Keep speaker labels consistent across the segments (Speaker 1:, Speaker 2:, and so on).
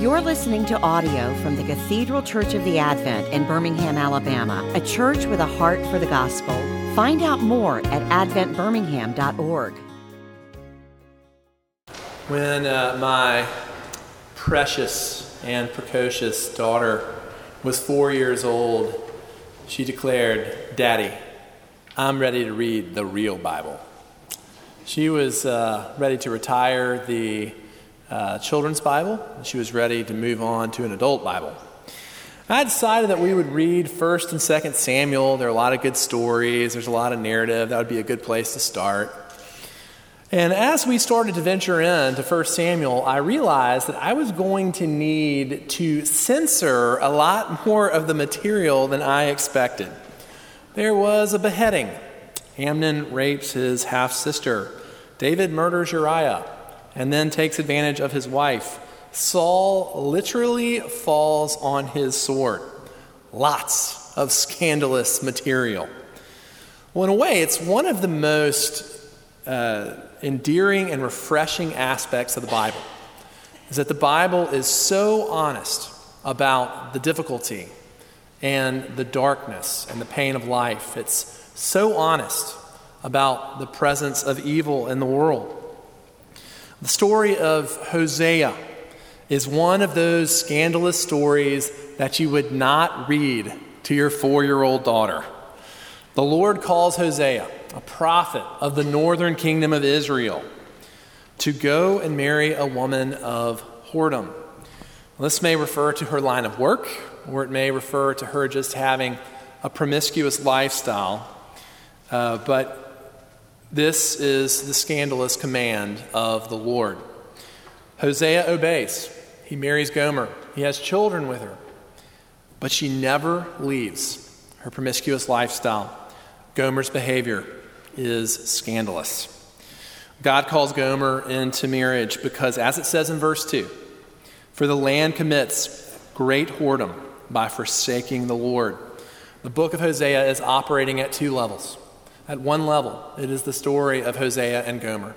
Speaker 1: You're listening to audio from the Cathedral Church of the Advent in Birmingham, Alabama, a church with a heart for the gospel. Find out more at adventbirmingham.org.
Speaker 2: When uh, my precious and precocious daughter was four years old, she declared, Daddy, I'm ready to read the real Bible. She was uh, ready to retire the uh, children's Bible. She was ready to move on to an adult Bible. I decided that we would read 1st and 2nd Samuel. There are a lot of good stories, there's a lot of narrative. That would be a good place to start. And as we started to venture into 1 Samuel, I realized that I was going to need to censor a lot more of the material than I expected. There was a beheading. Amnon rapes his half sister. David murders Uriah and then takes advantage of his wife. Saul literally falls on his sword. Lots of scandalous material. Well, in a way, it's one of the most uh, endearing and refreshing aspects of the Bible is that the Bible is so honest about the difficulty and the darkness and the pain of life. It's so honest about the presence of evil in the world. The story of Hosea is one of those scandalous stories that you would not read to your four year old daughter. The Lord calls Hosea, a prophet of the northern kingdom of Israel, to go and marry a woman of whoredom. This may refer to her line of work, or it may refer to her just having a promiscuous lifestyle. Uh, but this is the scandalous command of the Lord. Hosea obeys. He marries Gomer. He has children with her. But she never leaves her promiscuous lifestyle. Gomer's behavior is scandalous. God calls Gomer into marriage because, as it says in verse 2, for the land commits great whoredom by forsaking the Lord. The book of Hosea is operating at two levels. At one level, it is the story of Hosea and Gomer.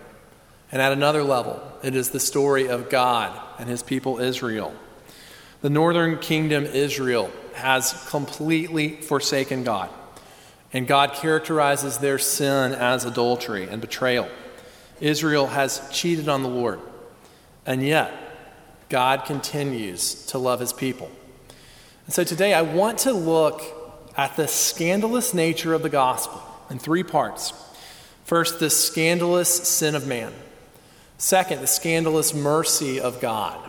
Speaker 2: And at another level, it is the story of God and his people Israel. The northern kingdom, Israel, has completely forsaken God. And God characterizes their sin as adultery and betrayal. Israel has cheated on the Lord. And yet, God continues to love his people. And so today, I want to look at the scandalous nature of the gospel in three parts. First, the scandalous sin of man. Second, the scandalous mercy of God.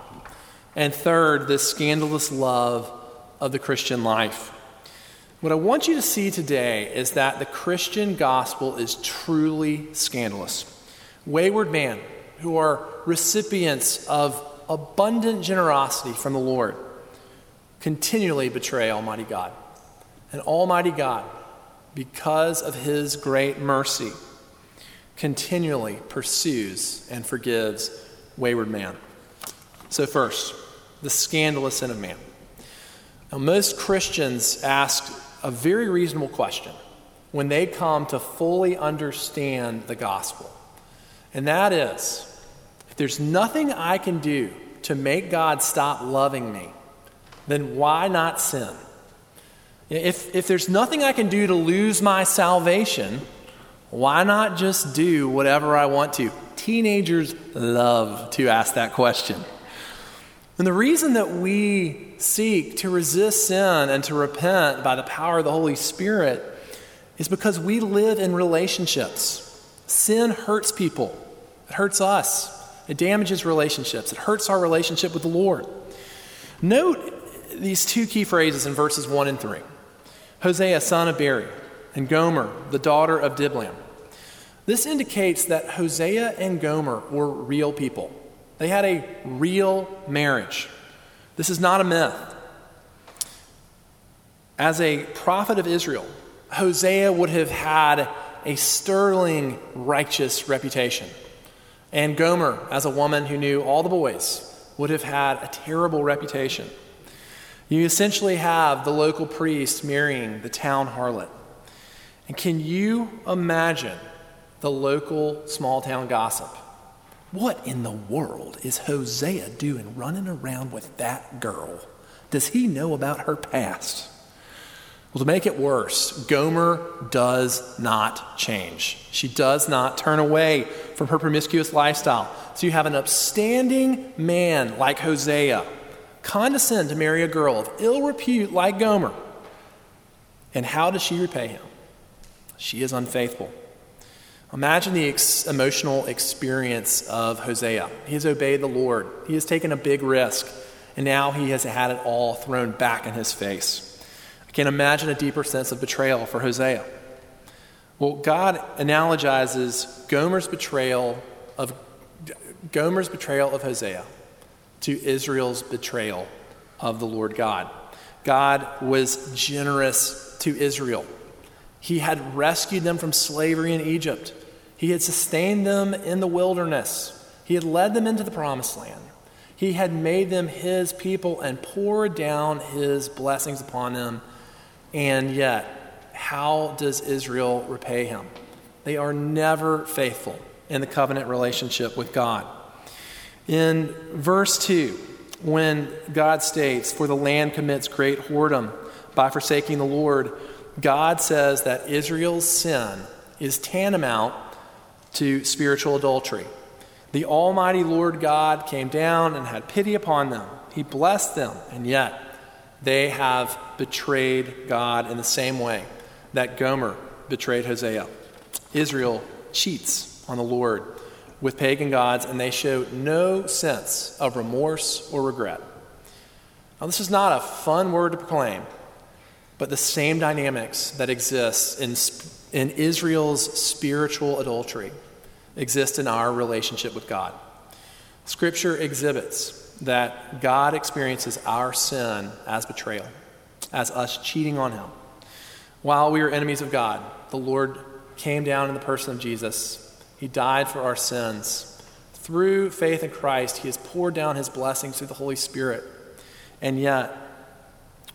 Speaker 2: And third, the scandalous love of the Christian life. What I want you to see today is that the Christian gospel is truly scandalous. Wayward men who are recipients of abundant generosity from the Lord continually betray Almighty God. And Almighty God because of his great mercy, continually pursues and forgives wayward man. So, first, the scandalous sin of man. Now, most Christians ask a very reasonable question when they come to fully understand the gospel. And that is if there's nothing I can do to make God stop loving me, then why not sin? If, if there's nothing I can do to lose my salvation, why not just do whatever I want to? Teenagers love to ask that question. And the reason that we seek to resist sin and to repent by the power of the Holy Spirit is because we live in relationships. Sin hurts people, it hurts us, it damages relationships, it hurts our relationship with the Lord. Note these two key phrases in verses 1 and 3. Hosea, son of Beeri, and Gomer, the daughter of Diblaim. This indicates that Hosea and Gomer were real people. They had a real marriage. This is not a myth. As a prophet of Israel, Hosea would have had a sterling righteous reputation. And Gomer, as a woman who knew all the boys, would have had a terrible reputation. You essentially have the local priest marrying the town harlot. And can you imagine the local small town gossip? What in the world is Hosea doing running around with that girl? Does he know about her past? Well, to make it worse, Gomer does not change. She does not turn away from her promiscuous lifestyle. So you have an upstanding man like Hosea condescend to marry a girl of ill repute like Gomer. And how does she repay him? She is unfaithful. Imagine the ex- emotional experience of Hosea. He has obeyed the Lord, he has taken a big risk, and now he has had it all thrown back in his face. I can't imagine a deeper sense of betrayal for Hosea. Well, God analogizes Gomer's betrayal of Gomer's betrayal of Hosea to Israel's betrayal of the Lord God. God was generous to Israel. He had rescued them from slavery in Egypt. He had sustained them in the wilderness. He had led them into the promised land. He had made them his people and poured down his blessings upon them. And yet, how does Israel repay him? They are never faithful in the covenant relationship with God. In verse 2, when God states, For the land commits great whoredom by forsaking the Lord, God says that Israel's sin is tantamount to spiritual adultery. The Almighty Lord God came down and had pity upon them. He blessed them, and yet they have betrayed God in the same way that Gomer betrayed Hosea. Israel cheats on the Lord with pagan gods, and they show no sense of remorse or regret. Now, this is not a fun word to proclaim, but the same dynamics that exist in, in Israel's spiritual adultery exist in our relationship with God. Scripture exhibits that God experiences our sin as betrayal, as us cheating on Him. While we were enemies of God, the Lord came down in the person of Jesus. He died for our sins. Through faith in Christ, He has poured down His blessings through the Holy Spirit. And yet,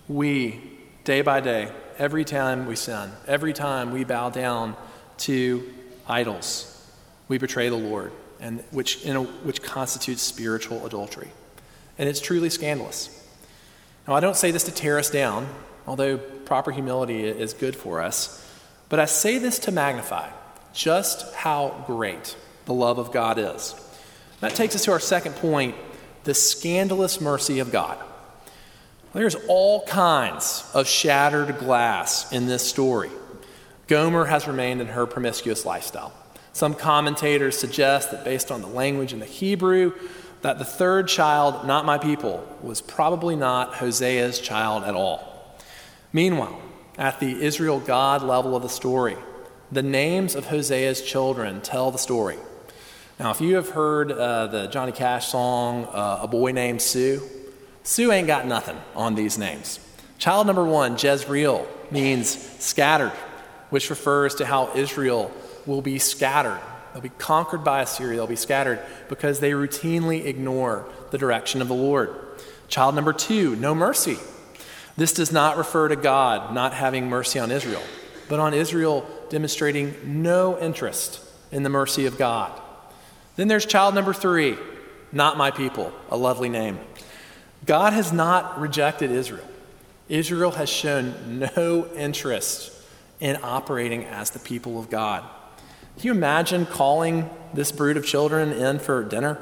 Speaker 2: we, day by day, every time we sin, every time we bow down to idols, we betray the Lord, and which, a, which constitutes spiritual adultery. And it's truly scandalous. Now, I don't say this to tear us down, although proper humility is good for us, but I say this to magnify just how great the love of God is. That takes us to our second point the scandalous mercy of God. There's all kinds of shattered glass in this story. Gomer has remained in her promiscuous lifestyle. Some commentators suggest that based on the language in the Hebrew, that the third child, not my people, was probably not Hosea's child at all. Meanwhile, at the Israel God level of the story, the names of Hosea's children tell the story. Now, if you have heard uh, the Johnny Cash song, uh, A Boy Named Sue, Sue ain't got nothing on these names. Child number one, Jezreel, means scattered, which refers to how Israel will be scattered. They'll be conquered by Assyria. They'll be scattered because they routinely ignore the direction of the Lord. Child number two, no mercy. This does not refer to God not having mercy on Israel, but on Israel demonstrating no interest in the mercy of God. Then there's child number three, not my people, a lovely name. God has not rejected Israel. Israel has shown no interest in operating as the people of God. Can you imagine calling this brood of children in for dinner?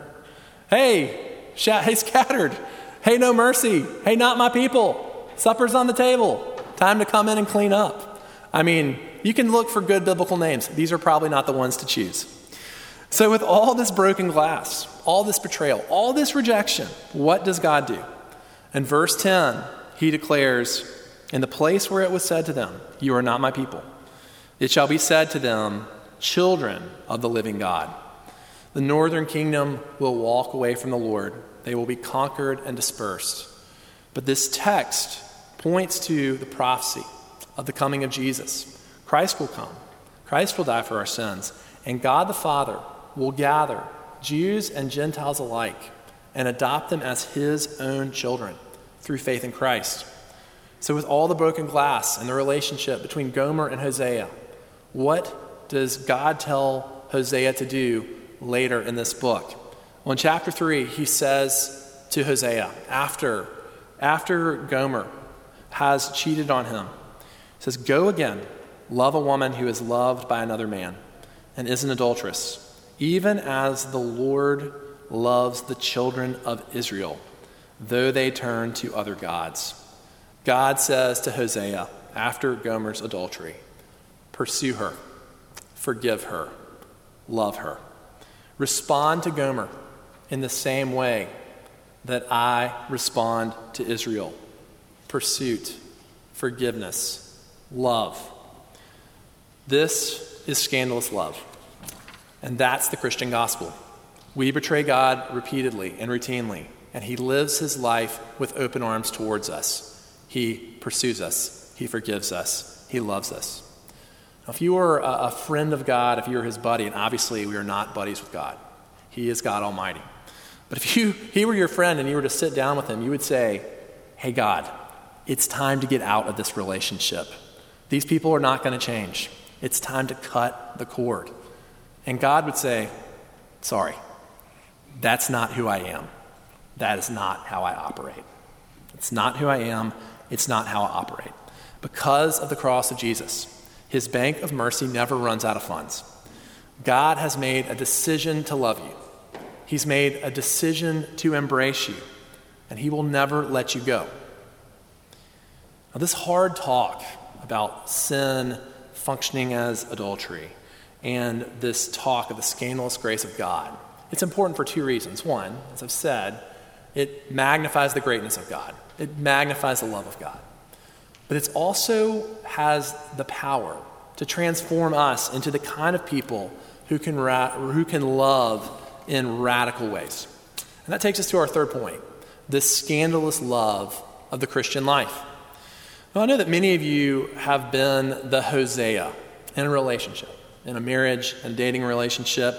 Speaker 2: Hey, hey, scattered. Hey, no mercy. Hey, not my people. Supper's on the table. Time to come in and clean up. I mean, you can look for good biblical names. These are probably not the ones to choose. So, with all this broken glass, all this betrayal, all this rejection, what does God do? In verse 10, he declares, In the place where it was said to them, You are not my people, it shall be said to them, children of the living God. The northern kingdom will walk away from the Lord, they will be conquered and dispersed. But this text points to the prophecy of the coming of Jesus. Christ will come, Christ will die for our sins, and God the Father will gather Jews and Gentiles alike and adopt them as his own children through faith in Christ. So, with all the broken glass and the relationship between Gomer and Hosea, what does God tell Hosea to do later in this book? Well, in chapter 3, he says to Hosea, after, after Gomer has cheated on him, he says, Go again, love a woman who is loved by another man and is an adulteress, even as the Lord loves the children of Israel, though they turn to other gods. God says to Hosea, after Gomer's adultery, Pursue her, forgive her, love her. Respond to Gomer in the same way that I respond to Israel pursuit, forgiveness, love. This is scandalous love. And that's the Christian gospel. We betray God repeatedly and routinely, and He lives His life with open arms towards us. He pursues us, He forgives us, He loves us. Now, if you are a friend of God, if you're His buddy, and obviously we are not buddies with God, He is God Almighty. But if you, He were your friend and you were to sit down with Him, you would say, Hey, God, it's time to get out of this relationship. These people are not going to change. It's time to cut the cord. And God would say, Sorry, that's not who I am. That is not how I operate. It's not who I am. It's not how I operate. Because of the cross of Jesus, his bank of mercy never runs out of funds. God has made a decision to love you, He's made a decision to embrace you, and He will never let you go. Now, this hard talk about sin functioning as adultery and this talk of the scandalous grace of God, it's important for two reasons. One, as I've said, it magnifies the greatness of God, it magnifies the love of God. But it also has the power to transform us into the kind of people who can, ra- who can love in radical ways. And that takes us to our third point the scandalous love of the Christian life. Now, I know that many of you have been the Hosea in a relationship, in a marriage and dating relationship,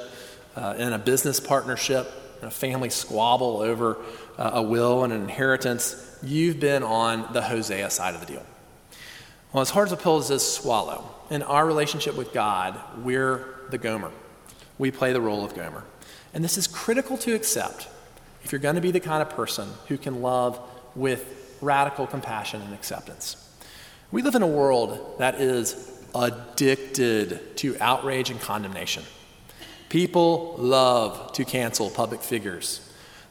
Speaker 2: uh, in a business partnership, in a family squabble over uh, a will and an inheritance. You've been on the Hosea side of the deal. Well, as hard as a pill as this swallow, in our relationship with God, we're the Gomer. We play the role of Gomer. And this is critical to accept if you're going to be the kind of person who can love with radical compassion and acceptance. We live in a world that is addicted to outrage and condemnation. People love to cancel public figures.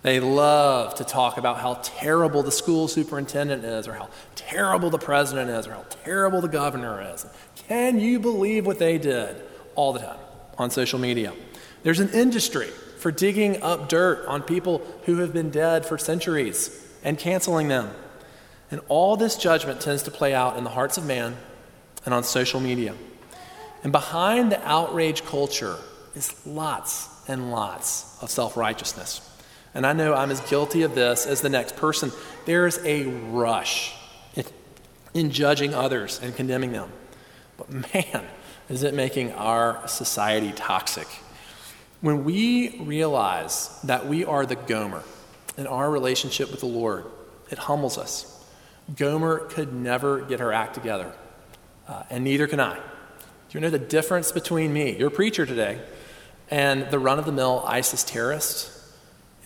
Speaker 2: They love to talk about how terrible the school superintendent is, or how terrible the president is, or how terrible the governor is. Can you believe what they did? All the time on social media. There's an industry for digging up dirt on people who have been dead for centuries and canceling them. And all this judgment tends to play out in the hearts of man and on social media. And behind the outrage culture is lots and lots of self righteousness. And I know I'm as guilty of this as the next person. There is a rush in, in judging others and condemning them. But man, is it making our society toxic. When we realize that we are the Gomer in our relationship with the Lord, it humbles us. Gomer could never get her act together, uh, and neither can I. Do you know the difference between me, your preacher today, and the run of the mill ISIS terrorist?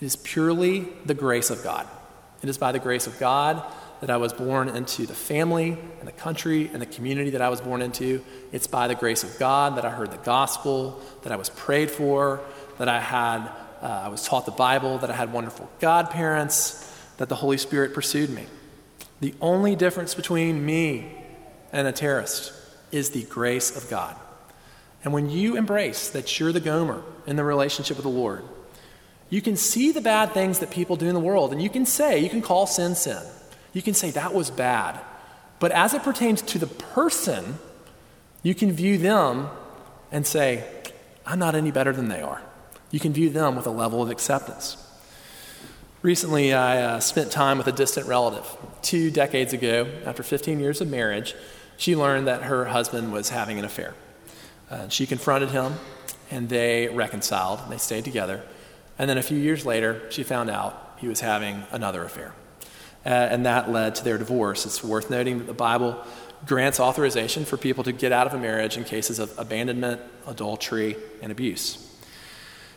Speaker 2: It is purely the grace of God. It is by the grace of God that I was born into the family and the country and the community that I was born into. It's by the grace of God that I heard the gospel, that I was prayed for, that I had uh, I was taught the Bible, that I had wonderful godparents, that the Holy Spirit pursued me. The only difference between me and a terrorist is the grace of God. And when you embrace that you're the Gomer in the relationship with the Lord, you can see the bad things that people do in the world, and you can say, you can call sin sin. You can say that was bad. But as it pertains to the person, you can view them and say, I'm not any better than they are. You can view them with a level of acceptance. Recently, I uh, spent time with a distant relative. Two decades ago, after 15 years of marriage, she learned that her husband was having an affair. Uh, she confronted him, and they reconciled. And they stayed together. And then a few years later, she found out he was having another affair. Uh, and that led to their divorce. It's worth noting that the Bible grants authorization for people to get out of a marriage in cases of abandonment, adultery, and abuse.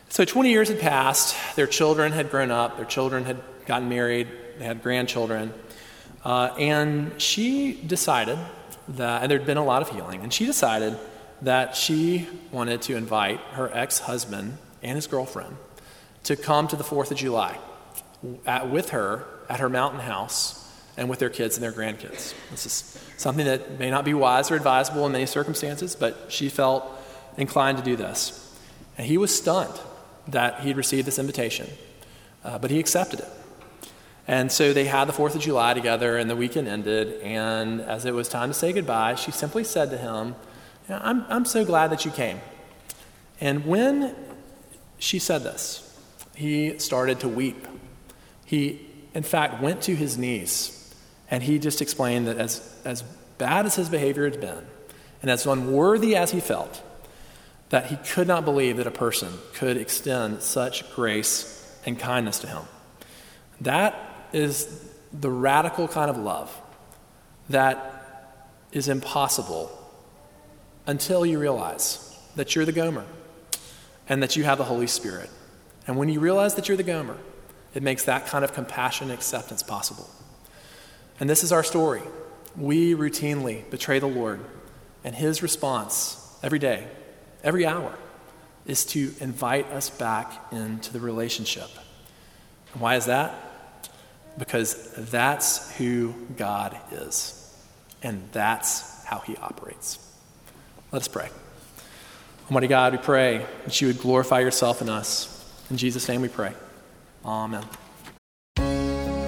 Speaker 2: So 20 years had passed. Their children had grown up. Their children had gotten married. They had grandchildren. Uh, and she decided that, and there'd been a lot of healing, and she decided that she wanted to invite her ex husband and his girlfriend to come to the 4th of July at, with her at her mountain house and with their kids and their grandkids. This is something that may not be wise or advisable in many circumstances, but she felt inclined to do this. And he was stunned that he'd received this invitation, uh, but he accepted it. And so they had the 4th of July together, and the weekend ended. And as it was time to say goodbye, she simply said to him, I'm, I'm so glad that you came. And when she said this, he started to weep. He, in fact, went to his knees and he just explained that as, as bad as his behavior had been, and as unworthy as he felt, that he could not believe that a person could extend such grace and kindness to him. That is the radical kind of love that is impossible until you realize that you're the Gomer and that you have the Holy Spirit. And when you realize that you're the Gomer, it makes that kind of compassion and acceptance possible. And this is our story. We routinely betray the Lord, and his response every day, every hour, is to invite us back into the relationship. And why is that? Because that's who God is, and that's how he operates. Let us pray. Almighty God, we pray that you would glorify yourself in us. In Jesus' name we pray. Amen.